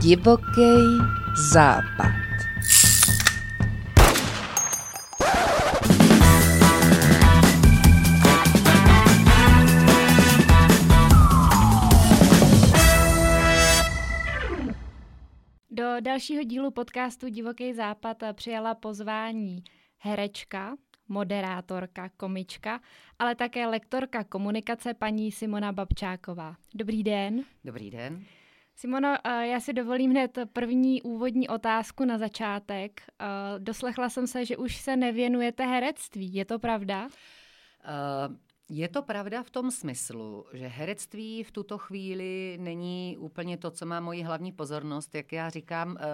Divoký západ. Do dalšího dílu podcastu Divoký západ přijala pozvání herečka, moderátorka, komička, ale také lektorka komunikace paní Simona Babčáková. Dobrý den. Dobrý den. Simono, eh, já si dovolím hned první úvodní otázku na začátek. Eh, doslechla jsem se, že už se nevěnujete herectví. Je to pravda? Uh, je to pravda v tom smyslu, že herectví v tuto chvíli není úplně to, co má moji hlavní pozornost. Jak já říkám, eh,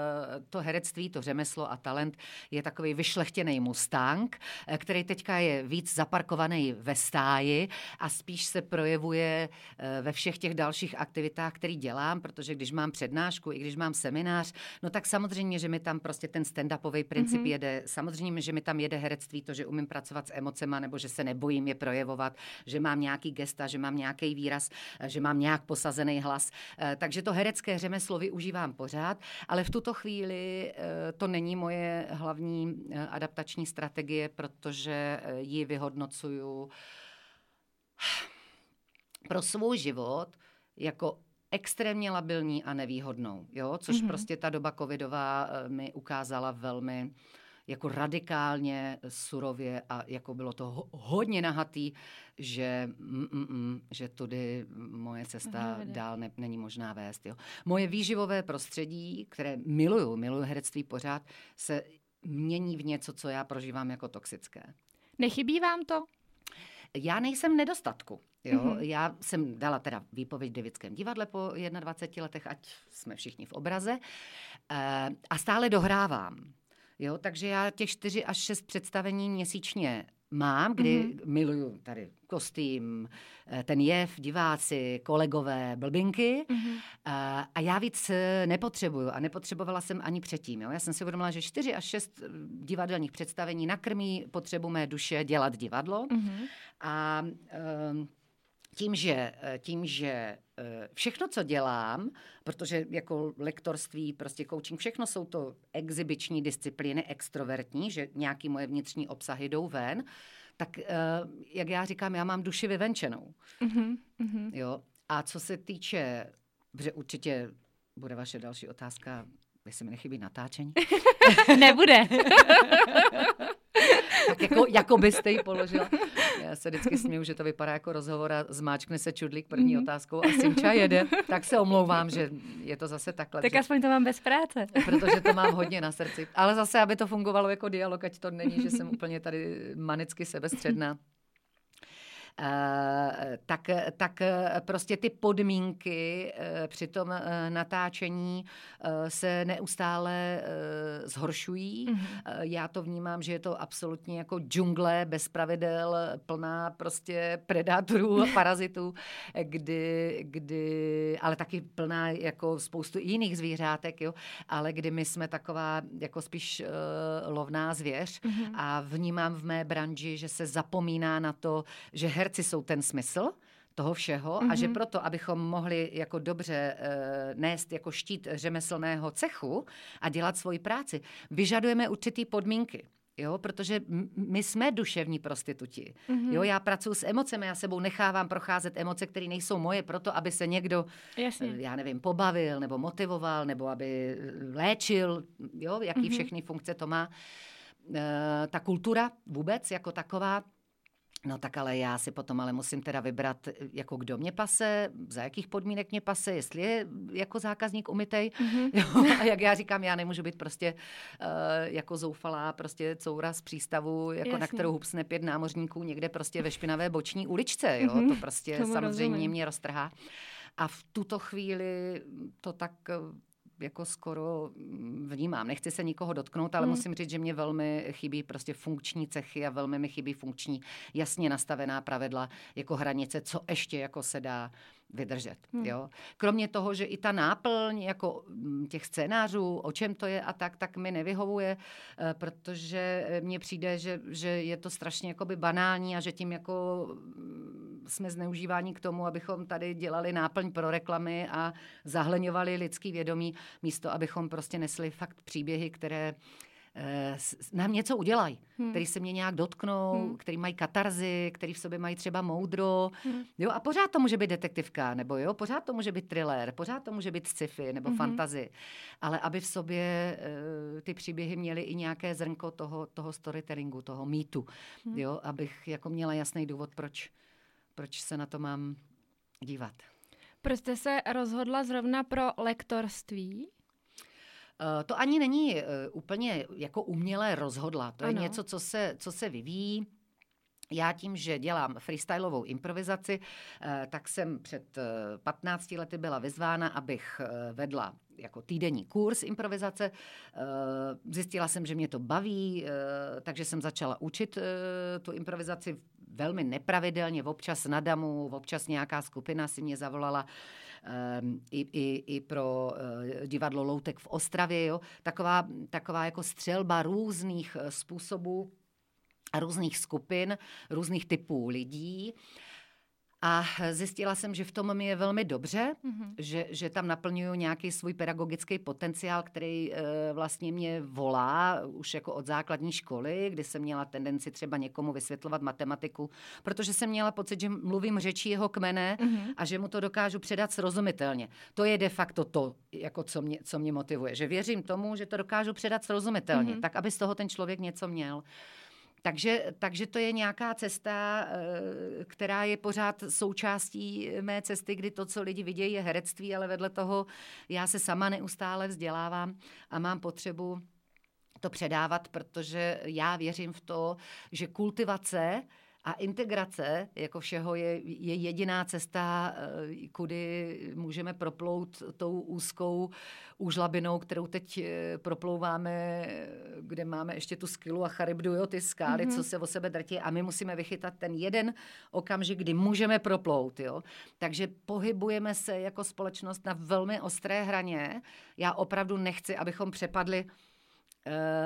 to herectví, to řemeslo a talent je takový vyšlechtěný mustang, eh, který teďka je víc zaparkovaný ve stáji a spíš se projevuje eh, ve všech těch dalších aktivitách, které dělám, protože když mám přednášku, i když mám seminář, no tak samozřejmě, že mi tam prostě ten stand-upový princip mm-hmm. jede. Samozřejmě, že mi tam jede herectví, to, že umím pracovat s emocema nebo že se nebojím je projevovat že mám nějaký gesta, že mám nějaký výraz, eh, že mám nějak posazený hlas. Eh, takže to herecké řemeslo využívám pořád, ale v tuto chvíli eh, to není moje hlavní adaptační strategie, protože ji vyhodnocuju pro svůj život jako extrémně labilní a nevýhodnou, jo? což mm-hmm. prostě ta doba covidová mi ukázala velmi jako radikálně, surově a jako bylo to ho, hodně nahatý, že, mm, mm, že tudy moje cesta Nevede. dál ne, není možná vést. Jo. Moje výživové prostředí, které miluju, miluju herectví pořád, se mění v něco, co já prožívám jako toxické. Nechybí vám to? Já nejsem v nedostatku. Jo? Mm-hmm. Já jsem dala teda výpověď v Devickém divadle po 21 letech, ať jsme všichni v obraze. E, a stále dohrávám. Jo, takže já těch čtyři až šest představení měsíčně mám, kdy mm-hmm. miluju tady kostým, eh, ten jev, diváci, kolegové, blbinky mm-hmm. a já víc eh, nepotřebuju a nepotřebovala jsem ani předtím. Jo? Já jsem si uvědomila, že čtyři až šest divadelních představení nakrmí potřebu mé duše dělat divadlo mm-hmm. a um, tím, že, eh, tím, že eh, všechno, co dělám, protože jako lektorství, prostě coaching, všechno jsou to exibiční disciplíny, extrovertní, že nějaký moje vnitřní obsahy jdou ven, tak eh, jak já říkám, já mám duši vyvenčenou. Mm-hmm. Jo? A co se týče, že určitě bude vaše další otázka, jestli mi nechybí natáčení. Nebude. tak jako, jako byste ji položila. Se vždycky směju, že to vypadá jako rozhovor a zmáčkne se čudlík první mm-hmm. otázkou a Simča jede. Tak se omlouvám, že je to zase takhle. Tak že... aspoň to mám bez práce. Protože to mám hodně na srdci. Ale zase, aby to fungovalo jako dialog, ať to není, že jsem úplně tady manicky sebestředná. Eh, tak, tak prostě ty podmínky eh, při tom eh, natáčení se neustále zhoršují. Mm-hmm. Já to vnímám, že je to absolutně jako džungle bez pravidel, plná prostě predátorů a parazitů, kdy, kdy, ale taky plná jako spoustu jiných zvířátek, jo, ale kdy my jsme taková jako spíš uh, lovná zvěř mm-hmm. a vnímám v mé branži, že se zapomíná na to, že her herci jsou ten smysl toho všeho mm-hmm. a že mhm. proto, abychom mohli jako dobře e, nést jako štít řemeslného cechu a dělat svoji práci, vyžadujeme určitý podmínky. Jo, protože my jsme duševní prostituti. Mm-hmm. Jo, já pracuji s emocemi, já sebou nechávám procházet emoce, které nejsou moje, proto aby se někdo, Jasně. Eh, já nevím, pobavil, nebo motivoval, nebo aby léčil, jo, jaký mm-hmm. všechny funkce to má. E, ta kultura vůbec jako taková No tak ale já si potom ale musím teda vybrat, jako kdo mě pase, za jakých podmínek mě pase, jestli je jako zákazník umytej. Mm-hmm. Jo, a jak já říkám, já nemůžu být prostě uh, jako zoufalá, prostě coura z přístavu, jako Jasně. na kterou hupsne pět námořníků někde prostě ve špinavé boční uličce. Jo? Mm-hmm. To prostě Tomu samozřejmě rozumím. mě roztrhá. A v tuto chvíli to tak jako skoro vnímám. Nechci se nikoho dotknout, ale hmm. musím říct, že mě velmi chybí prostě funkční cechy a velmi mi chybí funkční, jasně nastavená pravidla, jako hranice, co ještě jako se dá vydržet. Hmm. Jo? Kromě toho, že i ta náplň jako mm, těch scénářů, o čem to je a tak, tak mi nevyhovuje, eh, protože mně přijde, že, že je to strašně jakoby banální a že tím jako mm, jsme zneužíváni k tomu, abychom tady dělali náplň pro reklamy a zahleňovali lidský vědomí, místo abychom prostě nesli fakt příběhy, které Eh, nám něco udělají, hmm. který se mě nějak dotknou, hmm. který mají katarzy, který v sobě mají třeba moudro. Hmm. Jo, a pořád to může být detektivka, nebo jo, pořád to může být thriller, pořád to může být sci-fi nebo hmm. fantazy. Ale aby v sobě uh, ty příběhy měly i nějaké zrnko toho, toho storytellingu, toho mýtu. Hmm. Jo, abych jako měla jasný důvod, proč, proč se na to mám dívat. Proč jste se rozhodla zrovna pro lektorství? Eh, to ani není eh, úplně jako umělé rozhodla. To ano. je něco, co se, co se vyvíjí. Já tím, že dělám freestyleovou improvizaci, eh, tak jsem před 15 lety byla vyzvána, abych vedla jako týdenní kurz improvizace. Zjistila jsem, že mě to baví, takže jsem začala učit tu improvizaci velmi nepravidelně, občas na damu, občas nějaká skupina si mě zavolala i, i, i pro eh, divadlo Loutek v Ostravě. Jo? Taková, taková jako střelba různých eh, způsobů a různých skupin, různých typů lidí. A zjistila jsem, že v tom mi je velmi dobře, mm-hmm. že, že tam naplňuju nějaký svůj pedagogický potenciál, který e, vlastně mě volá už jako od základní školy, kdy jsem měla tendenci třeba někomu vysvětlovat matematiku, protože jsem měla pocit, že mluvím řečí jeho kmene mm-hmm. a že mu to dokážu předat srozumitelně. To je de facto to, jako co, mě, co mě motivuje, že věřím tomu, že to dokážu předat srozumitelně, mm-hmm. tak aby z toho ten člověk něco měl. Takže, takže to je nějaká cesta, eh, která je pořád součástí mé cesty, kdy to, co lidi vidějí, je herectví, ale vedle toho já se sama neustále vzdělávám a mám potřebu to předávat, protože já věřím v to, že kultivace a integrace jako všeho je, je jediná cesta, eh, kudy můžeme proplout tou úzkou úžlabinou, kterou teď eh, proplouváme, kde máme ještě tu skilu a charybdu, jo, ty skály, mm-hmm. co se o sebe drtí a my musíme vychytat ten jeden okamžik, kdy můžeme proplout. Jo. Takže pohybujeme se jako společnost na velmi ostré hraně. Já opravdu nechci, abychom přepadli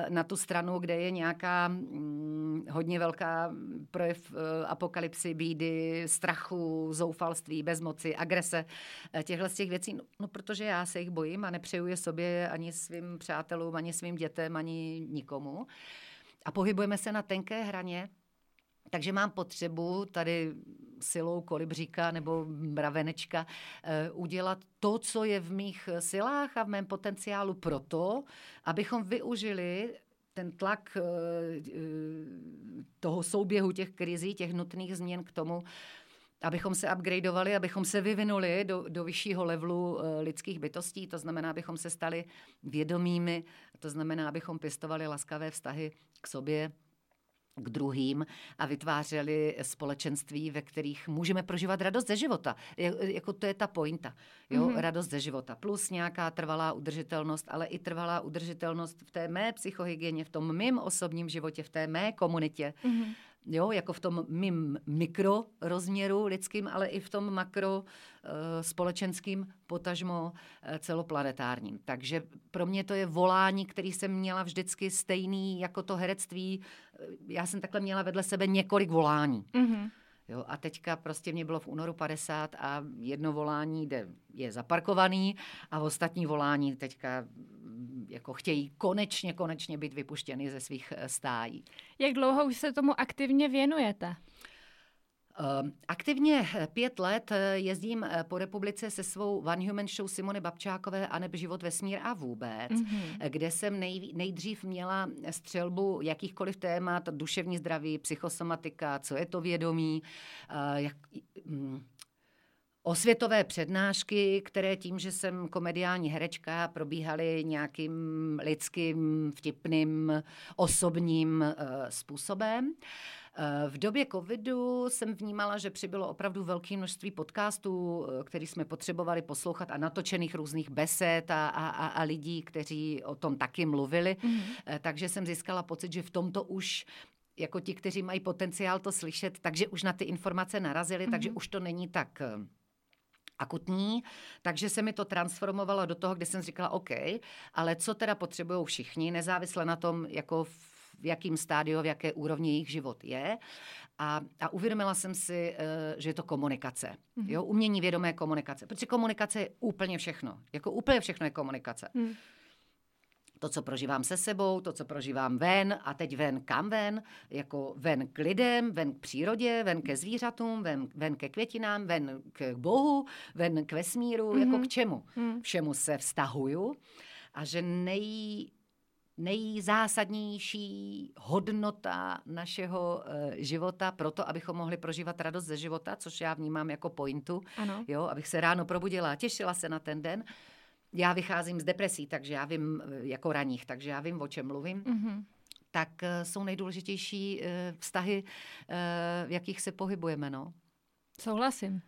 na tu stranu, kde je nějaká hm, hodně velká projev eh, apokalypsy, bídy, strachu, zoufalství, bezmoci, agrese, eh, těchhle z těch věcí, no, no protože já se jich bojím a nepřeju je sobě ani svým přátelům, ani svým dětem, ani nikomu. A pohybujeme se na tenké hraně, takže mám potřebu tady silou kolibříka nebo mravenečka eh, udělat to, co je v mých silách a v mém potenciálu proto, abychom využili ten tlak eh, eh, toho souběhu těch krizí, těch nutných změn k tomu, abychom se upgradeovali, abychom se vyvinuli do, do vyššího levelu lidských bytostí, to znamená, abychom se stali vědomými, to znamená, abychom pěstovali laskavé vztahy k sobě, k druhým a vytvářeli společenství, ve kterých můžeme prožívat radost ze života. Jako to je ta pointa. Jo? Mm-hmm. Radost ze života. Plus nějaká trvalá udržitelnost, ale i trvalá udržitelnost v té mé psychohygieně, v tom mým osobním životě, v té mé komunitě. Mm-hmm jo, jako v tom mým mikrorozměru lidským, ale i v tom makro e, společenským, potažmo e, celoplanetárním. Takže pro mě to je volání, který jsem měla vždycky stejný jako to herectví. Eh, já jsem takhle měla vedle sebe několik volání. Mm-hmm. Jo, a teďka prostě mě bylo v únoru 50 a jedno volání jde, je zaparkovaný a ostatní volání teďka jako chtějí konečně, konečně být vypuštěny ze svých eh, stájí. Jak dlouho už se tomu aktivně věnujete? Ehm, aktivně eh, pět let eh, jezdím po republice se svou One Human Show Simony Babčákové a neb Život, vesmír a vůbec, mm-hmm. kde jsem nej, nejdřív měla střelbu jakýchkoliv témat, duševní zdraví, psychosomatika, co je to vědomí, jak, mm, osvětové přednášky, které tím, že jsem komediální herečka, probíhaly nějakým lidským, vtipným, osobním uh, způsobem. V době covidu jsem vnímala, že přibylo opravdu velké množství podcastů, eh, který jsme potřebovali poslouchat a natočených různých besed a, a, a lidí, kteří o tom taky mluvili. Mm-hmm. Takže jsem získala pocit, že v tomto už jako ti, kteří mají potenciál to slyšet, takže už na ty informace narazili, mm-hmm. takže už to není tak eh, akutní, takže se mi to transformovalo do toho, kde jsem říkala, OK, ale co teda potřebují všichni, nezávisle na tom, jako v jakým stádiu, v jaké úrovni jejich život je. A, a uvědomila jsem si, eh, že je to komunikace. Mm-hmm. Jo, umění vědomé komunikace. Protože komunikace je úplně všechno. Jako úplně všechno je komunikace. Mm to, co prožívám se sebou, to, co prožívám ven a teď ven kam ven, jako ven k lidem, ven k přírodě, ven ke zvířatům, ven, ven ke květinám, ven k Bohu, ven k vesmíru, mm-hmm. jako k čemu. Mm. Všemu se vztahuju a že nej, nejzásadnější hodnota našeho uh, života pro to, abychom mohli prožívat radost ze života, což já vnímám jako pointu, ano. jo, abych se ráno probudila a těšila se na ten den, já vycházím z depresí, takže já vím, eh, jako raních, takže já vím, o čem mluvím. Mm-hmm tak eh, jsou nejdůležitější eh, vztahy, v jakých se pohybujeme. No. Souhlasím.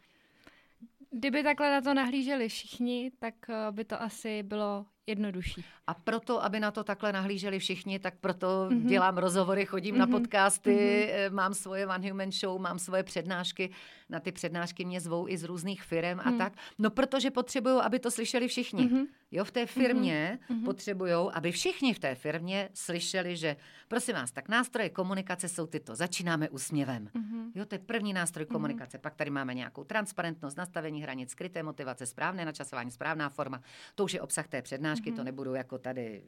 Kdyby takhle na to nahlíželi všichni, tak by to asi bylo jednodušší. A proto, aby na to takhle nahlíželi všichni, tak proto mm-hmm. dělám rozhovory, chodím mm-hmm. na podcasty, mm-hmm. mám svoje One Human Show, mám svoje přednášky. Na ty přednášky mě zvou i z různých firm mm. a mhm. tak. No protože potřebuju, aby to slyšeli všichni. Mm-hmm. Jo, v té firmě mm-hmm. potřebují, aby všichni v té firmě slyšeli, že prosím vás, tak nástroje komunikace jsou tyto. Začínáme úsměvem. Mm-hmm. Jo, to je první nástroj mm-hmm. komunikace. Pak tady máme nějakou transparentnost, nastavení hranic, skryté motivace, správné načasování, správná forma. To už je obsah té přednášky, mm-hmm. to nebudu jako tady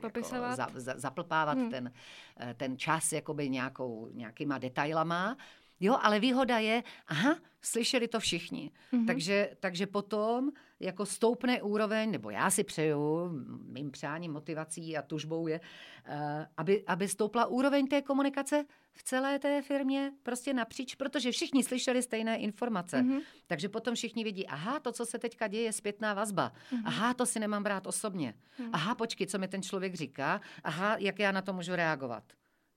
Popisovat. Jako za, za, zaplpávat hmm. ten, eh, ten čas jakoby nějakou, nějakýma detailama. Jo, ale výhoda je, aha, slyšeli to všichni. Mm-hmm. Takže, takže potom jako stoupne úroveň, nebo já si přeju, mým přáním, motivací a tužbou je, uh, aby, aby stoupla úroveň té komunikace v celé té firmě prostě napříč, protože všichni slyšeli stejné informace. Mm-hmm. Takže potom všichni vidí, aha, to, co se teďka děje, je zpětná vazba. Mm-hmm. Aha, to si nemám brát osobně. Mm-hmm. Aha, počkej, co mi ten člověk říká. Aha, jak já na to můžu reagovat.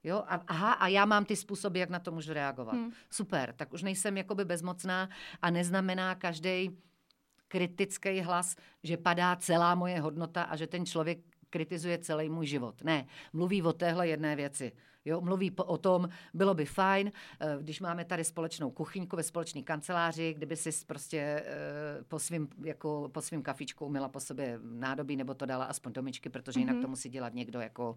Jo, a, aha, a já mám ty způsoby, jak na to můžu reagovat. Hmm. Super, tak už nejsem jakoby bezmocná a neznamená každý kritický hlas, že padá celá moje hodnota a že ten člověk kritizuje celý můj život. Ne, mluví o téhle jedné věci. Jo, mluví po, o tom, bylo by fajn, eh, když máme tady společnou kuchyňku ve společné kanceláři, kdyby si prostě eh, po svým, jako po svým kafičku umila po sobě nádobí nebo to dala aspoň domičky, protože jinak mm-hmm. to musí dělat někdo jako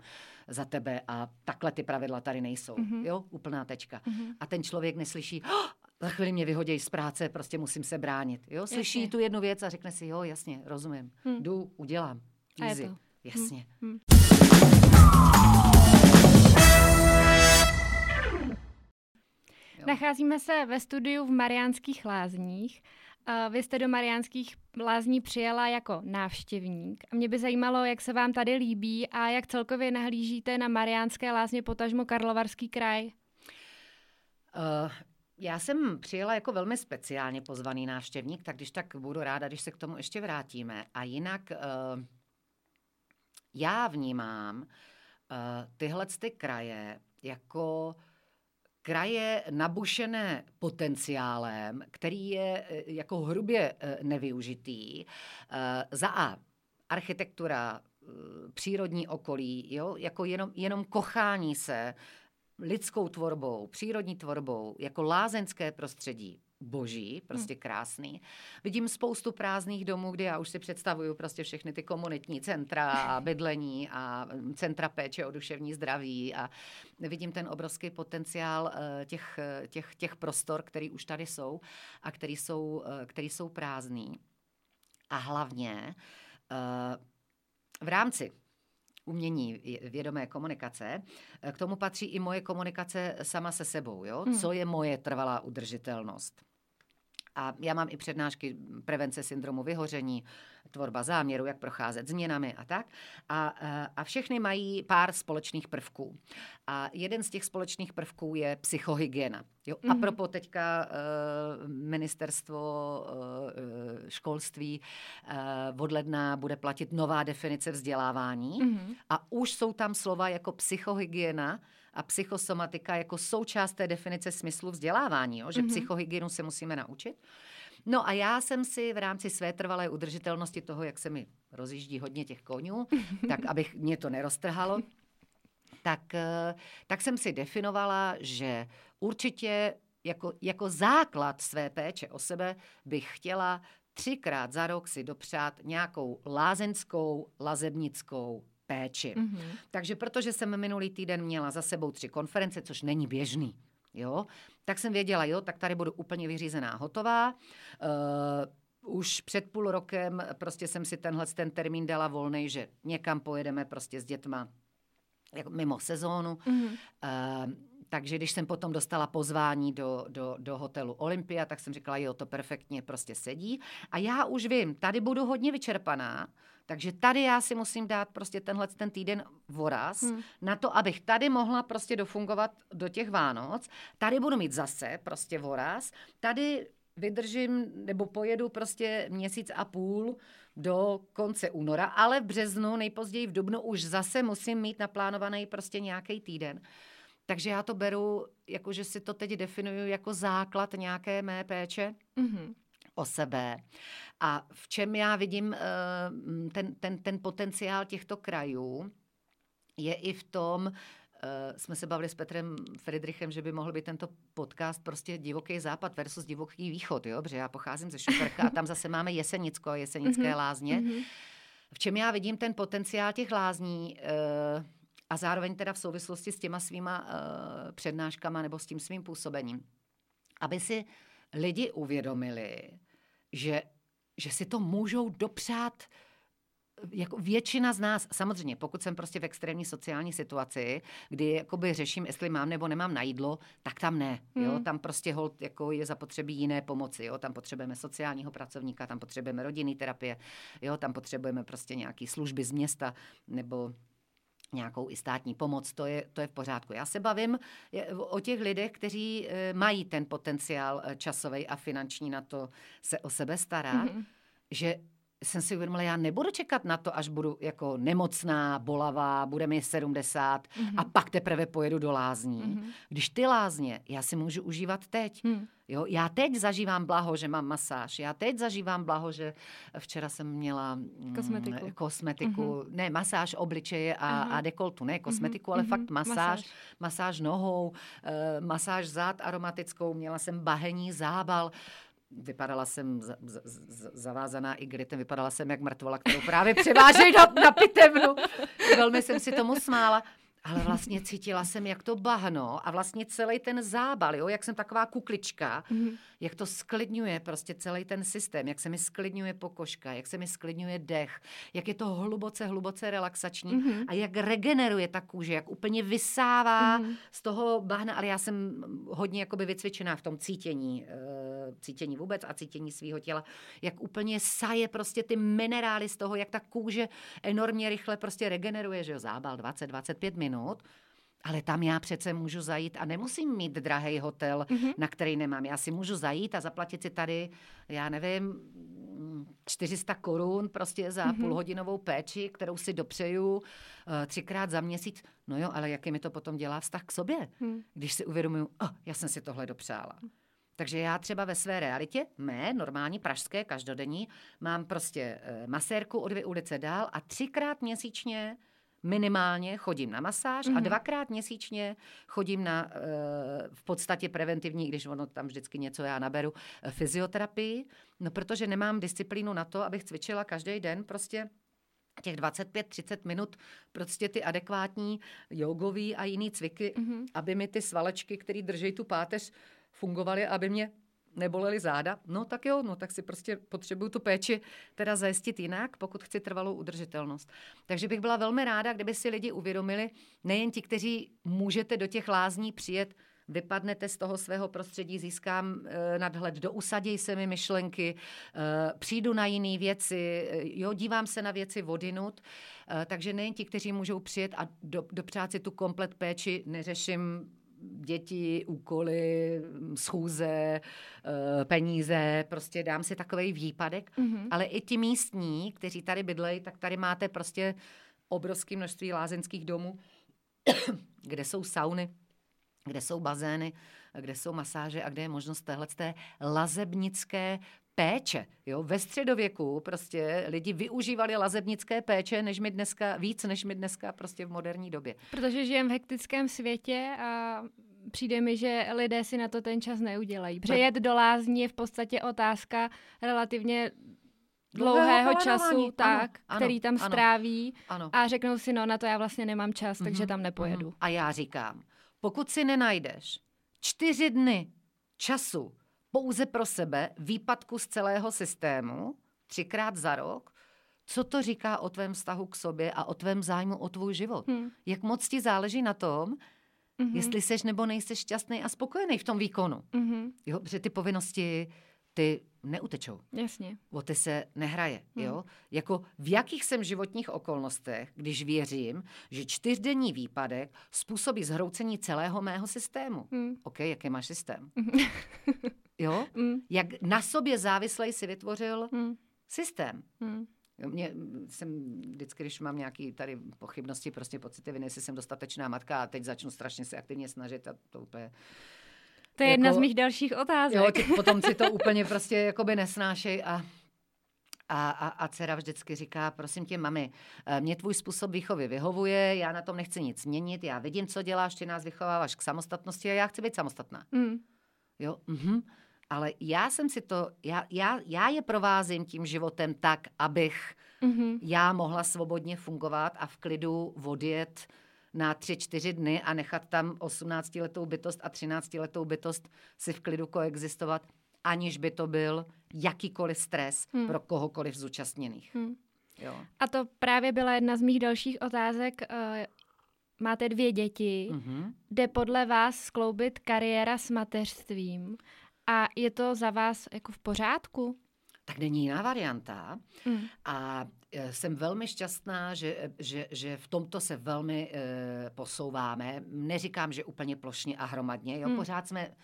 za tebe a takhle ty pravidla tady nejsou. Mm-hmm. Jo, úplná tečka. Mm-hmm. A ten člověk neslyší, oh, za chvíli mě vyhodí z práce, prostě musím se bránit. Jo, slyší jasně. tu jednu věc a řekne si, jo, jasně, rozumím, hmm. jdu, udělám. Easy. A je to. Jasně. Hmm. Nacházíme se ve studiu v Mariánských lázních. Vy jste do Mariánských lázní přijela jako návštěvník. A mě by zajímalo, jak se vám tady líbí a jak celkově nahlížíte na Mariánské lázně, potažmo Karlovarský kraj. Uh, já jsem přijela jako velmi speciálně pozvaný návštěvník, tak když tak budu ráda, když se k tomu ještě vrátíme. A jinak uh, já vnímám uh, tyhle ty kraje jako kraje nabušené potenciálem, který je uh, jako hrubě nevyužitý. Za A, architektura, přírodní okolí, jo, jako jenom, jenom kochání se lidskou tvorbou, přírodní tvorbou, jako lázeňské prostředí, boží, prostě krásný. Vidím spoustu prázdných domů, kde já už si představuju prostě všechny ty komunitní centra a bydlení a centra péče o duševní zdraví a vidím ten obrovský potenciál eh, těch, těch, těch prostor, který už tady jsou a který jsou, eh, který jsou prázdný. A hlavně eh, v rámci umění vědomé komunikace, k tomu patří i moje komunikace sama se sebou. Jo? Hmm. Co je moje trvalá udržitelnost? A já mám i přednášky prevence syndromu vyhoření, tvorba záměru, jak procházet změnami a tak. A, eh, a všechny mají pár společných prvků. A jeden z těch společných prvků je psychohygiena. Jo? Mm-hmm. A propo teďka uh, ministerstvo uh, školství uh, od ledna bude platit nová definice vzdělávání mm-hmm. a už jsou tam slova jako psychohygiena, a psychosomatika jako součást té definice smyslu vzdělávání, jo? že mm-hmm. psychohygienu se musíme naučit. No a já jsem si v rámci své trvalé udržitelnosti toho, jak se mi rozjíždí hodně těch konňů, tak abych mě to neroztrhalo, tak, eh, tak jsem si definovala, že určitě jako, jako základ své péče o sebe bych chtěla třikrát za rok si dopřát nějakou lázenskou, lazebnickou péči. Mm-hmm. Takže protože jsem minulý týden měla za sebou tři konference, což není běžný, jo, tak jsem věděla, jo, tak tady budu úplně vyřízená, hotová. Uh, už před půl rokem prostě jsem si tenhle ten termín dala volný, že někam pojedeme prostě s dětma jako mimo sezónu. Mm-hmm. Uh, takže když jsem potom dostala pozvání do, do, do hotelu Olympia, tak jsem říkala, jo, to perfektně prostě sedí. A já už vím, tady budu hodně vyčerpaná, takže tady já si musím dát prostě tenhle ten týden voraz hmm. na to, abych tady mohla prostě dofungovat do těch Vánoc. Tady budu mít zase prostě voraz. Tady vydržím nebo pojedu prostě měsíc a půl do konce února, ale v březnu, nejpozději v dubnu už zase musím mít naplánovaný prostě nějaký týden. Takže já to beru, jako že si to teď definuju jako základ nějaké mé péče. Mm-hmm o sebe. A v čem já vidím uh, ten, ten, ten potenciál těchto krajů, je i v tom, uh, jsme se bavili s Petrem Friedrichem, že by mohl být tento podcast prostě divoký západ versus divoký východ, jo? protože já pocházím ze Šuperka a tam zase máme Jesenicko a Jesenické mm-hmm. lázně. Mm-hmm. V čem já vidím ten potenciál těch lázní, uh, a zároveň teda v souvislosti s těma svýma uh, přednáškama nebo s tím svým působením. Aby si lidi uvědomili, že, že si to můžou dopřát jako většina z nás, samozřejmě, pokud jsem prostě v extrémní sociální situaci, kdy jakoby řeším, jestli mám nebo nemám na jídlo, tak tam ne. Hmm. Jo? Tam prostě hold jako je zapotřebí jiné pomoci. Jo? Tam potřebujeme sociálního pracovníka, tam potřebujeme rodinný terapie, jo? tam potřebujeme prostě nějaké služby z města nebo nějakou i státní pomoc, to je, to je v pořádku. Já se bavím o těch lidech, kteří eh, mají ten potenciál eh, časový a finanční na to se o sebe starat, mm-hmm. že jsem si uvědomila, já nebudu čekat na to, až budu jako nemocná, bolavá, bude mi 70 mm-hmm. a pak teprve pojedu do lázní. Mm-hmm. Když ty lázně, já si můžu užívat teď. Mm. Jo, já teď zažívám blaho, že mám masáž. Já teď zažívám blaho, že včera jsem měla mm, kosmetiku, kosmetiku mm-hmm. ne masáž obličeje a, mm-hmm. a dekoltu, ne kosmetiku, mm-hmm. ale fakt masáž, masáž, masáž nohou, uh, masáž zad aromatickou, měla jsem bahení zábal. Vypadala jsem z, z, z, zavázaná i gritem, vypadala jsem jak mrtvola, kterou právě převážejí na, na pitevnu. Velmi jsem si tomu smála. Ale vlastně cítila jsem, jak to bahno a vlastně celý ten zábal, jo, jak jsem taková kuklička, mm-hmm. jak to sklidňuje prostě celý ten systém, jak se mi sklidňuje pokožka, jak se mi sklidňuje dech, jak je to hluboce, hluboce relaxační mm-hmm. a jak regeneruje ta kůže, jak úplně vysává mm-hmm. z toho bahna, ale já jsem hodně jakoby vycvičená v tom cítění, uh, cítění vůbec a cítění svého těla, jak úplně saje prostě ty minerály z toho, jak ta kůže enormně rychle prostě regeneruje, že jo, zábal 20-25 minut minut, ale tam já přece můžu zajít a nemusím mít drahý hotel, mm-hmm. na který nemám. Já si můžu zajít a zaplatit si tady, já nevím, 400 korun prostě za mm-hmm. půlhodinovou péči, kterou si dopřeju uh, třikrát za měsíc. No jo, ale jaký mi to potom dělá vztah k sobě, mm. když si uvědomuju, oh, já jsem si tohle dopřála. Takže já třeba ve své realitě, mé normální pražské každodenní, mám prostě uh, masérku o dvě ulice dál a třikrát měsíčně minimálně chodím na masáž mm-hmm. a mhm. dvakrát měsíčně chodím na eh, v podstatě preventivní, když ono tam vždycky něco já naberu, eh, fyzioterapii, no protože nemám disciplínu na to, abych cvičila každý den prostě těch 25-30 minut prostě ty adekvátní jogový a jiný cviky, mm-hmm. aby mi ty svalečky, které drží tu páteř, fungovaly, aby mě nebolely záda, no tak jo, no tak si prostě potřebuju tu péči teda zajistit jinak, pokud chci trvalou udržitelnost. Takže bych byla velmi ráda, kdyby si lidi uvědomili, nejen ti, kteří můžete do těch lázní přijet, vypadnete z toho svého prostředí, získám e, nadhled, dousaděj se mi myšlenky, e, přijdu na jiné věci, e, jo, dívám se na věci vodinut, e, takže nejen ti, kteří můžou přijet a do, dopřát si tu komplet péči, neřeším děti, úkoly, schůze, eh, peníze, prostě dám si takový výpadek, mm-hmm. ale i ti místní, kteří tady bydlejí, tak tady máte prostě obrovské množství lázeňských domů, kde jsou sauny, kde jsou bazény, kde jsou masáže a kde je možnost téhle lazebnické péče. Jo? Ve středověku prostě lidi využívali lazebnické péče než my dneska, víc než my dneska prostě v moderní době. Protože žijeme v hektickém světě a přijde mi, že lidé si na to ten čas neudělají. Přejet do lázní je v podstatě otázka relativně dlouhého času, tak, ano, který tam ano, stráví ano. a řeknou si, no na to já vlastně nemám čas, mm-hmm, takže tam nepojedu. Mm-hmm. A já říkám, pokud si nenajdeš čtyři dny času pouze pro sebe, výpadku z celého systému, třikrát za rok, co to říká o tvém vztahu k sobě a o tvém zájmu o tvůj život? Hmm. Jak moc ti záleží na tom, mm-hmm. jestli seš nebo nejseš šťastný a spokojený v tom výkonu. Mm-hmm. Jo, protože ty povinnosti ty neutečou. Jasně. O ty se nehraje. Hmm. Jo? Jako v jakých jsem životních okolnostech, když věřím, že čtyřdenní výpadek způsobí zhroucení celého mého systému. Hmm. OK, jaký máš systém? jo? Hmm. Jak na sobě závislej si vytvořil hmm. systém. Hmm. Mě, jsem vždycky, když mám nějaké tady pochybnosti, prostě pocity viny, jestli jsem dostatečná matka a teď začnu strašně se aktivně snažit a to úplně to je jako, jedna z mých dalších otázek. Jo, ty, potom si to úplně prostě jakoby nesnášej a a, a, a dcera vždycky říká, prosím tě, mami, eh, mě tvůj způsob výchovy vyhovuje, já na tom nechci nic měnit, já vidím, co děláš, ty nás vychováváš k samostatnosti a já chci být samostatná. Mm. Jo, mhm. Ale já jsem si to, já, já, já je provázím tím životem tak, abych mm-hmm. já mohla svobodně fungovat a v klidu odjet na tři, čtyři dny a nechat tam 18-letou bytost a 13-letou bytost si v klidu koexistovat, aniž by to byl jakýkoliv stres hmm. pro kohokoliv zúčastněných. Hmm. Jo. A to právě byla jedna z mých dalších otázek. Eh, máte dvě děti. Mm-hmm. Jde podle vás skloubit kariéra s mateřstvím? A je to za vás jako v pořádku? tak není jiná varianta. Mm. A e, jsem velmi šťastná, že, že, že v tomto se velmi e, posouváme. Neříkám, že úplně plošně a hromadně. Jo? Mm. Pořád jsme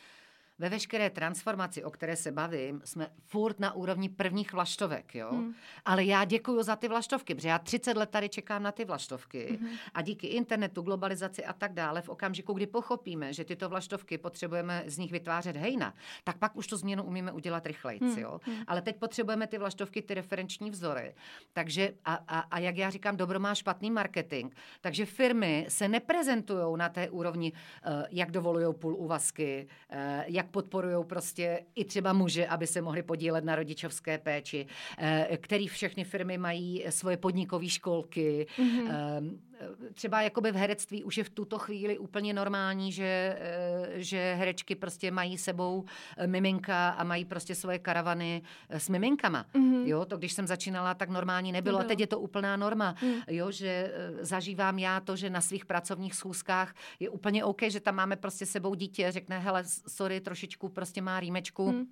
ve veškeré transformaci, o které se bavím, jsme furt na úrovni prvních vlaštovek, jo. Hmm. Ale já děkuji za ty vlaštovky, protože já 30 let tady čekám na ty vlaštovky hmm. a díky internetu, globalizaci a tak dále, v okamžiku, kdy pochopíme, že tyto vlaštovky potřebujeme z nich vytvářet hejna, tak pak už tu změnu umíme udělat rychleji, hmm. jo. Hmm. Ale teď potřebujeme ty vlaštovky, ty referenční vzory. Takže a, a, a jak já říkám, dobro má špatný marketing, takže firmy se neprezentují na té úrovni, uh, jak dovolují půl úvazky, uh, jak jak podporují prostě i třeba muže, aby se mohli podílet na rodičovské péči, eh, který všechny firmy mají svoje podnikové školky. Mm-hmm. Třeba jakoby v herectví už je v tuto chvíli úplně normální, že, eh, že herečky prostě mají sebou miminka a mají prostě svoje karavany s miminkama. Mm-hmm. Jo, to když jsem začínala, tak normální nebylo. nebylo. A teď je to úplná norma. Mm. Jo, že zažívám já to, že na svých pracovních schůzkách je úplně OK, že tam máme prostě sebou dítě, řekne, hele, sorry, trošičku prostě má rýmečku, hmm.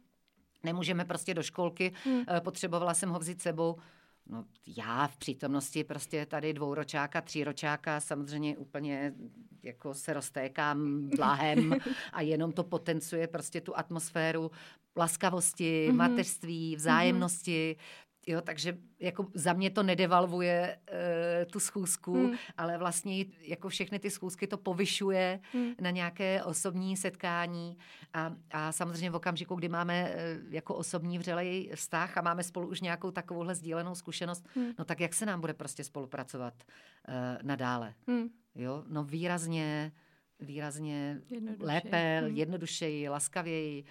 nemůžeme prostě do školky, hmm. potřebovala jsem ho vzít sebou. No, já v přítomnosti prostě tady dvouročáka, tříročáka samozřejmě úplně jako se roztékám blahem a jenom to potencuje prostě tu atmosféru laskavosti, mm-hmm. mateřství, vzájemnosti, Jo, takže jako za mě to nedevalvuje uh, tu schůzku, hmm. ale vlastně jako všechny ty schůzky to povyšuje hmm. na nějaké osobní setkání a, a samozřejmě v okamžiku, kdy máme uh, jako osobní vřelej vztah a máme spolu už nějakou takovouhle sdílenou zkušenost, hmm. no tak jak se nám bude prostě spolupracovat uh, nadále? Hmm. Jo, no výrazně, výrazně lépe, hmm. jednodušeji, laskavěji.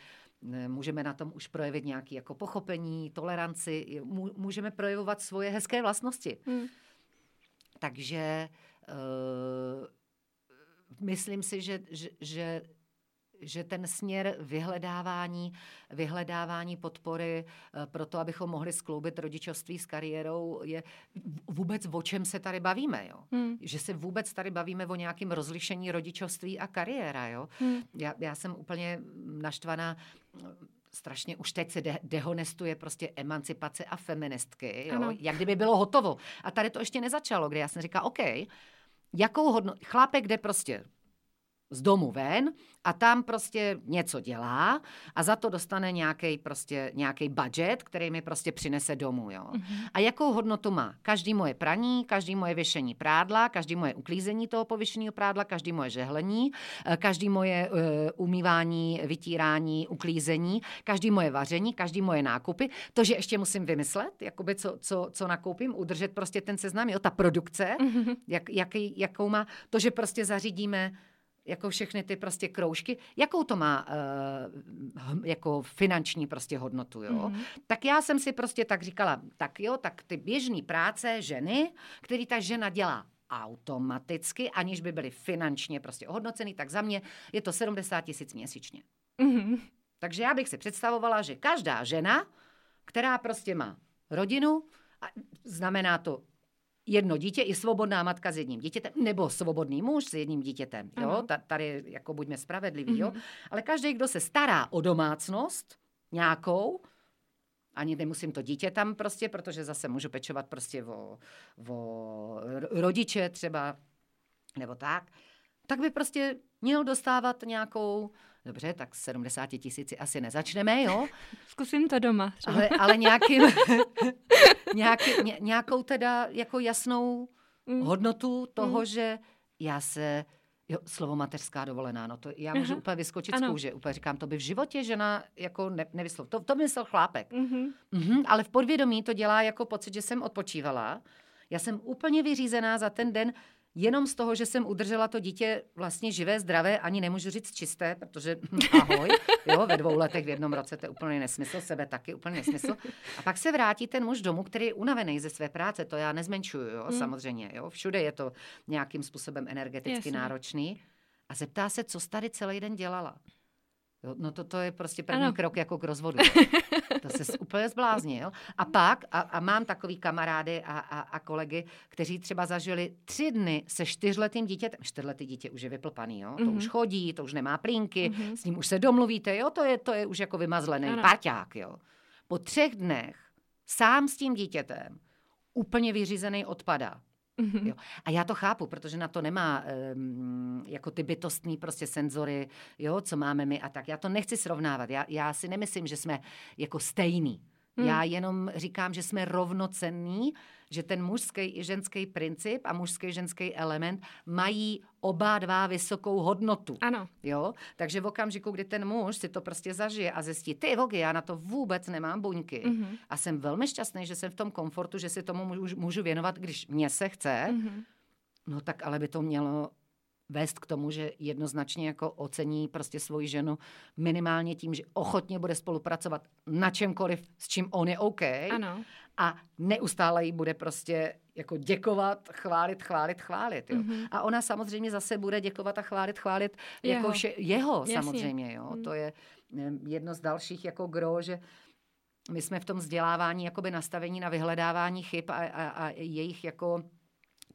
Můžeme na tom už projevit nějaké jako pochopení, toleranci, můžeme projevovat svoje hezké vlastnosti. Hmm. Takže uh, myslím si, že, že, že že ten směr vyhledávání, vyhledávání podpory eh, pro to, abychom mohli skloubit rodičovství s kariérou, je vůbec o čem se tady bavíme. Jo? Hmm. Že se vůbec tady bavíme o nějakém rozlišení rodičovství a kariéra. Jo? Hmm. Já, já jsem úplně naštvaná strašně už teď se de- dehonestuje prostě emancipace a feministky, jo? jak kdyby bylo hotovo. A tady to ještě nezačalo, kde já jsem říkala, OK, jakou hodnotu, chlápek jde prostě z domu ven a tam prostě něco dělá a za to dostane nějaký prostě nějaký budget, který mi prostě přinese domů, jo. Mm-hmm. A jakou hodnotu má? Každý moje praní, každý moje věšení prádla, každý moje uklízení toho pověšeného prádla, každý moje žehlení, eh, každý moje uh, umývání, vytírání, uklízení, každý moje vaření, každý moje nákupy. To, že ještě musím vymyslet, jakoby co, co, co nakoupím, udržet prostě ten seznam, jo, ta produkce, mm-hmm. jak, jaký, jakou má, to, že prostě zařídíme jako všechny ty prostě kroužky, jakou to má uh, jako finanční prostě hodnotu, jo. Mm-hmm. Tak já jsem si prostě tak říkala, tak jo, tak ty běžné práce ženy, který ta žena dělá automaticky, aniž by byly finančně prostě ohodnocený, tak za mě je to 70 tisíc měsíčně. Mm-hmm. Takže já bych si představovala, že každá žena, která prostě má rodinu, a znamená to jedno dítě i svobodná matka s jedním dítětem, nebo svobodný muž s jedním dítětem. Jo? Tady jako buďme spravedliví. Mm-hmm. Jo? Mhm. Ale každý, kdo se stará o domácnost nějakou, ani nemusím to dítě tam prostě, protože zase můžu pečovat prostě o, o rodiče třeba, nebo tak, tak by prostě měl dostávat nějakou Dobře, tak 70 tisíci asi nezačneme, jo? Zkusím to doma. Třeba. Ale, ale nějakým, nějaký, ně, nějakou teda jako jasnou mm. hodnotu toho, mm. že já se Jo, slovo mateřská dovolená, no to já můžu Aha. úplně vyskočit ano. z kůže. Úplně říkám, to by v životě žena jako ne, nevyslov. To, to myslel chlápek. Mm-hmm. Mm-hmm, ale v podvědomí to dělá jako pocit, že jsem odpočívala. Já jsem úplně vyřízená za ten den jenom z toho, že jsem udržela to dítě vlastně živé, zdravé, ani nemůžu říct čisté, protože ahoj, jo, ve dvou letech v jednom roce to je úplně nesmysl, sebe taky úplně nesmysl. A pak se vrátí ten muž domů, který je unavený ze své práce, to já nezmenšuju, jo, mm. samozřejmě, jo, všude je to nějakým způsobem energeticky Jasně. náročný. A zeptá se, co jsi tady celý den dělala. Jo, no to, to je prostě první ano. krok jako k rozvodu. To se úplně zbláznil. A pak, a, a mám takový kamarády a, a, a kolegy, kteří třeba zažili tři dny se čtyřletým dítětem. Čtyřletý dítě už je vyplpaný, jo? Mm-hmm. to už mhm. chodí, to už nemá plínky, mm-hmm. s ním už se domluvíte, jo? To, je, to je už jako vymazlený ano. parťák. Jo? Po třech dnech sám s tím dítětem úplně vyřízený odpadá. Mm-hmm. Jo. A já to chápu, protože na to nemá um, jako ty bytostní prostě senzory, jo, co máme my a tak. Já to nechci srovnávat. Já, já si nemyslím, že jsme jako stejní. Mm. Já jenom říkám, že jsme rovnocenní že ten mužský i ženský princip a mužský ženský element mají oba dva vysokou hodnotu. Ano. Jo? Takže v okamžiku, kdy ten muž si to prostě zažije a zjistí, ty vogy, já na to vůbec nemám buňky mm-hmm. a jsem velmi šťastný, že jsem v tom komfortu, že si tomu můžu, můžu věnovat, když mě se chce, mm-hmm. no tak ale by to mělo vést k tomu, že jednoznačně jako ocení prostě svoji ženu minimálně tím, že ochotně bude spolupracovat na čemkoliv, s čím on je OK. Ano. A neustále jí bude prostě jako děkovat, chválit, chválit, chválit. Jo. Mm-hmm. A ona samozřejmě zase bude děkovat a chválit, chválit jeho, jako vše, jeho Jasně. samozřejmě. Jo. Mm. To je jedno z dalších jako gro, že my jsme v tom vzdělávání jakoby nastavení na vyhledávání chyb a, a, a jejich jako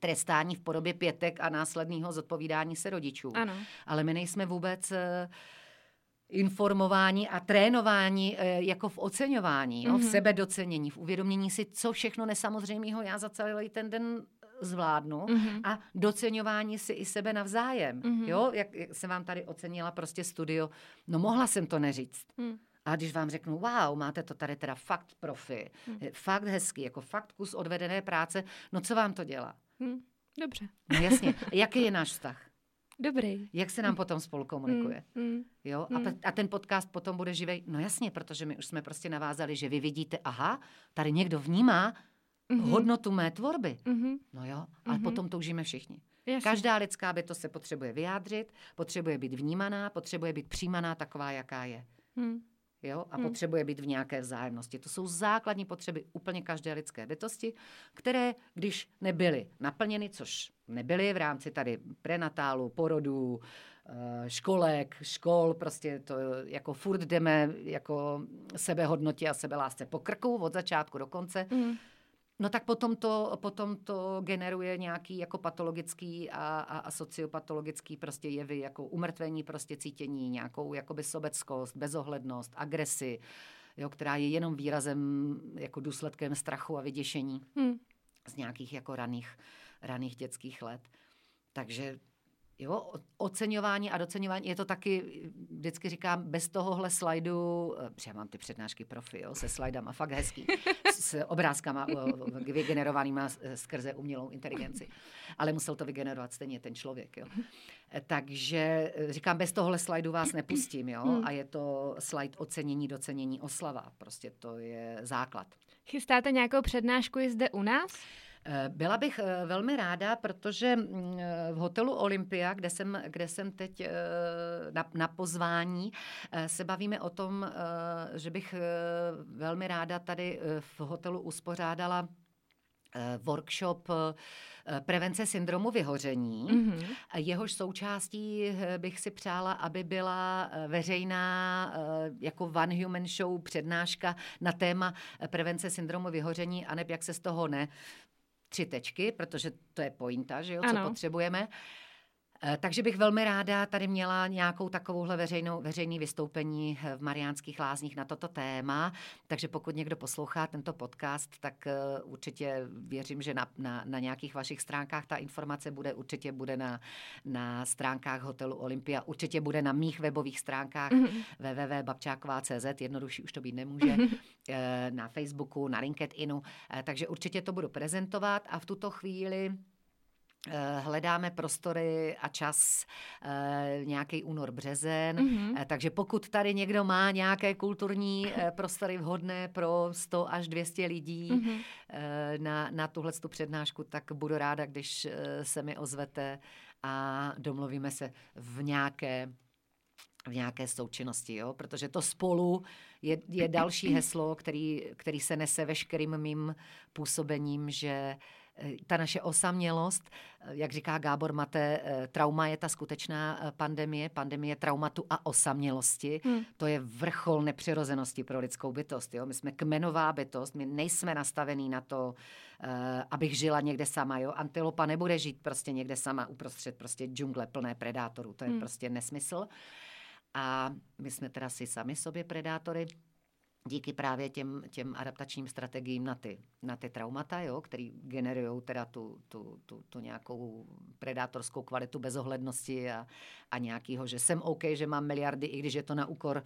trestání v podobě pětek a následného zodpovídání se rodičů. Ano. Ale my nejsme vůbec eh, informování a trénování eh, jako v oceňování, mm-hmm. v mhm. sebedocenění, v uvědomění si, co všechno nesamozřejmého já za celý ten den zvládnu mm-hmm. a doceňování si i sebe navzájem. Mm-hmm. Jo, jak, jak jsem vám tady ocenila prostě studio, no mohla jsem to neříct. Mm. A když vám řeknu, wow, máte to tady teda fakt profi, mm. fakt hezký, jako fakt kus odvedené práce, no co vám to dělá? Hmm, dobře. No jasně. A jaký je náš vztah? Dobrý. Jak se nám potom spolu komunikuje? Mm, mm, jo? A, mm. a ten podcast potom bude živý? No jasně, protože my už jsme prostě navázali, že vy vidíte, aha, tady někdo vnímá mm-hmm. hodnotu mé tvorby. Mm-hmm. No jo, ale mm-hmm. potom toužíme všichni. Jasně. Každá lidská bytost se potřebuje vyjádřit, potřebuje být vnímaná, potřebuje být přijímaná taková, jaká je. Mm jo, a hmm. potřebuje být v nějaké vzájemnosti. To jsou základní potřeby úplně každé lidské bytosti, které, když nebyly naplněny, což nebyly v rámci tady prenatálu, porodů, eh, školek, škol, prostě to jako furt jdeme jako sebehodnotě a sebelásce po krku od začátku do konce. Hmm No tak potom to, potom to generuje nějaký jako patologický a, a, a sociopatologický prostě jevy, jako umrtvení prostě cítění, nějakou jakoby sobeckost, bezohlednost, agresi, jo, která je jenom výrazem, jako důsledkem strachu a vyděšení hmm. z nějakých jako raných, raných dětských let. Takže Jo, oceňování a doceňování, je to taky, vždycky říkám, bez tohohle slajdu, eh, já mám ty přednášky profi, jo, se slajdama, fakt hezký, s obrázkama vygenerovanýma skrze umělou inteligenci. Ale musel to vygenerovat stejně ten člověk, jo. Eh, takže eh, říkám, bez tohohle slajdu vás nepustím, jo, hmm. a je to slide ocenění, docenění, oslava, prostě to je základ. Chystáte nějakou přednášku i zde u nás? Byla bych velmi ráda, protože mm, v hotelu Olympia, kde jsem, kde jsem teď na, na pozvání, se bavíme o tom, že bych velmi ráda tady v hotelu uspořádala workshop prevence syndromu vyhoření. Mm-hmm. Jehož součástí bych si přála, aby byla veřejná jako One Human Show přednáška na téma prevence syndromu vyhoření a neb jak se z toho ne tři tečky, protože to je pointa, že jo, co ano. potřebujeme. Eh, takže bych velmi ráda tady měla nějakou takovouhle veřejnou, veřejný vystoupení eh, v Mariánských lázních na toto téma. Takže pokud někdo poslouchá tento podcast, tak eh, určitě věřím, že na, na, na nějakých vašich stránkách ta informace bude. Určitě bude na, na stránkách hotelu Olympia, určitě bude na mých webových stránkách mm-hmm. www.babčáková.cz, jednodušší už to být nemůže, mm-hmm. na Facebooku, na LinkedInu. Takže určitě to budu prezentovat a v tuto chvíli hledáme prostory a čas eh, nějaký únor, březen. Mm-hmm. Takže pokud tady někdo má nějaké kulturní prostory vhodné pro 100 až 200 lidí mm-hmm. na, na tuhle přednášku, tak budu ráda, když se mi ozvete a domluvíme se v nějaké v nějaké součinnosti, jo? protože to spolu je, je další heslo, který, který se nese veškerým mým působením, že uh, Eh, ta naše osamělost, eh, jak říká Gábor Mate, eh, trauma je ta skutečná pandemie, pandemie traumatu a osamělosti. Hmm. To je vrchol nepřirozenosti pro lidskou bytost. Jo? My jsme kmenová bytost, my nejsme nastavení na to, abych žila někde sama. Jo? Antilopa nebude žít prostě někde sama uprostřed prostě džungle plné predátorů. To je hmm. prostě nesmysl. A my jsme teda si sami sobě predátory díky právě těm, těm adaptačním strategiím na ty, na ty traumata, jo, který generují teda tu, tu, tu, tu nějakou predátorskou kvalitu bezohlednosti a, a nějakýho, že jsem OK, že mám miliardy, i když je to na úkor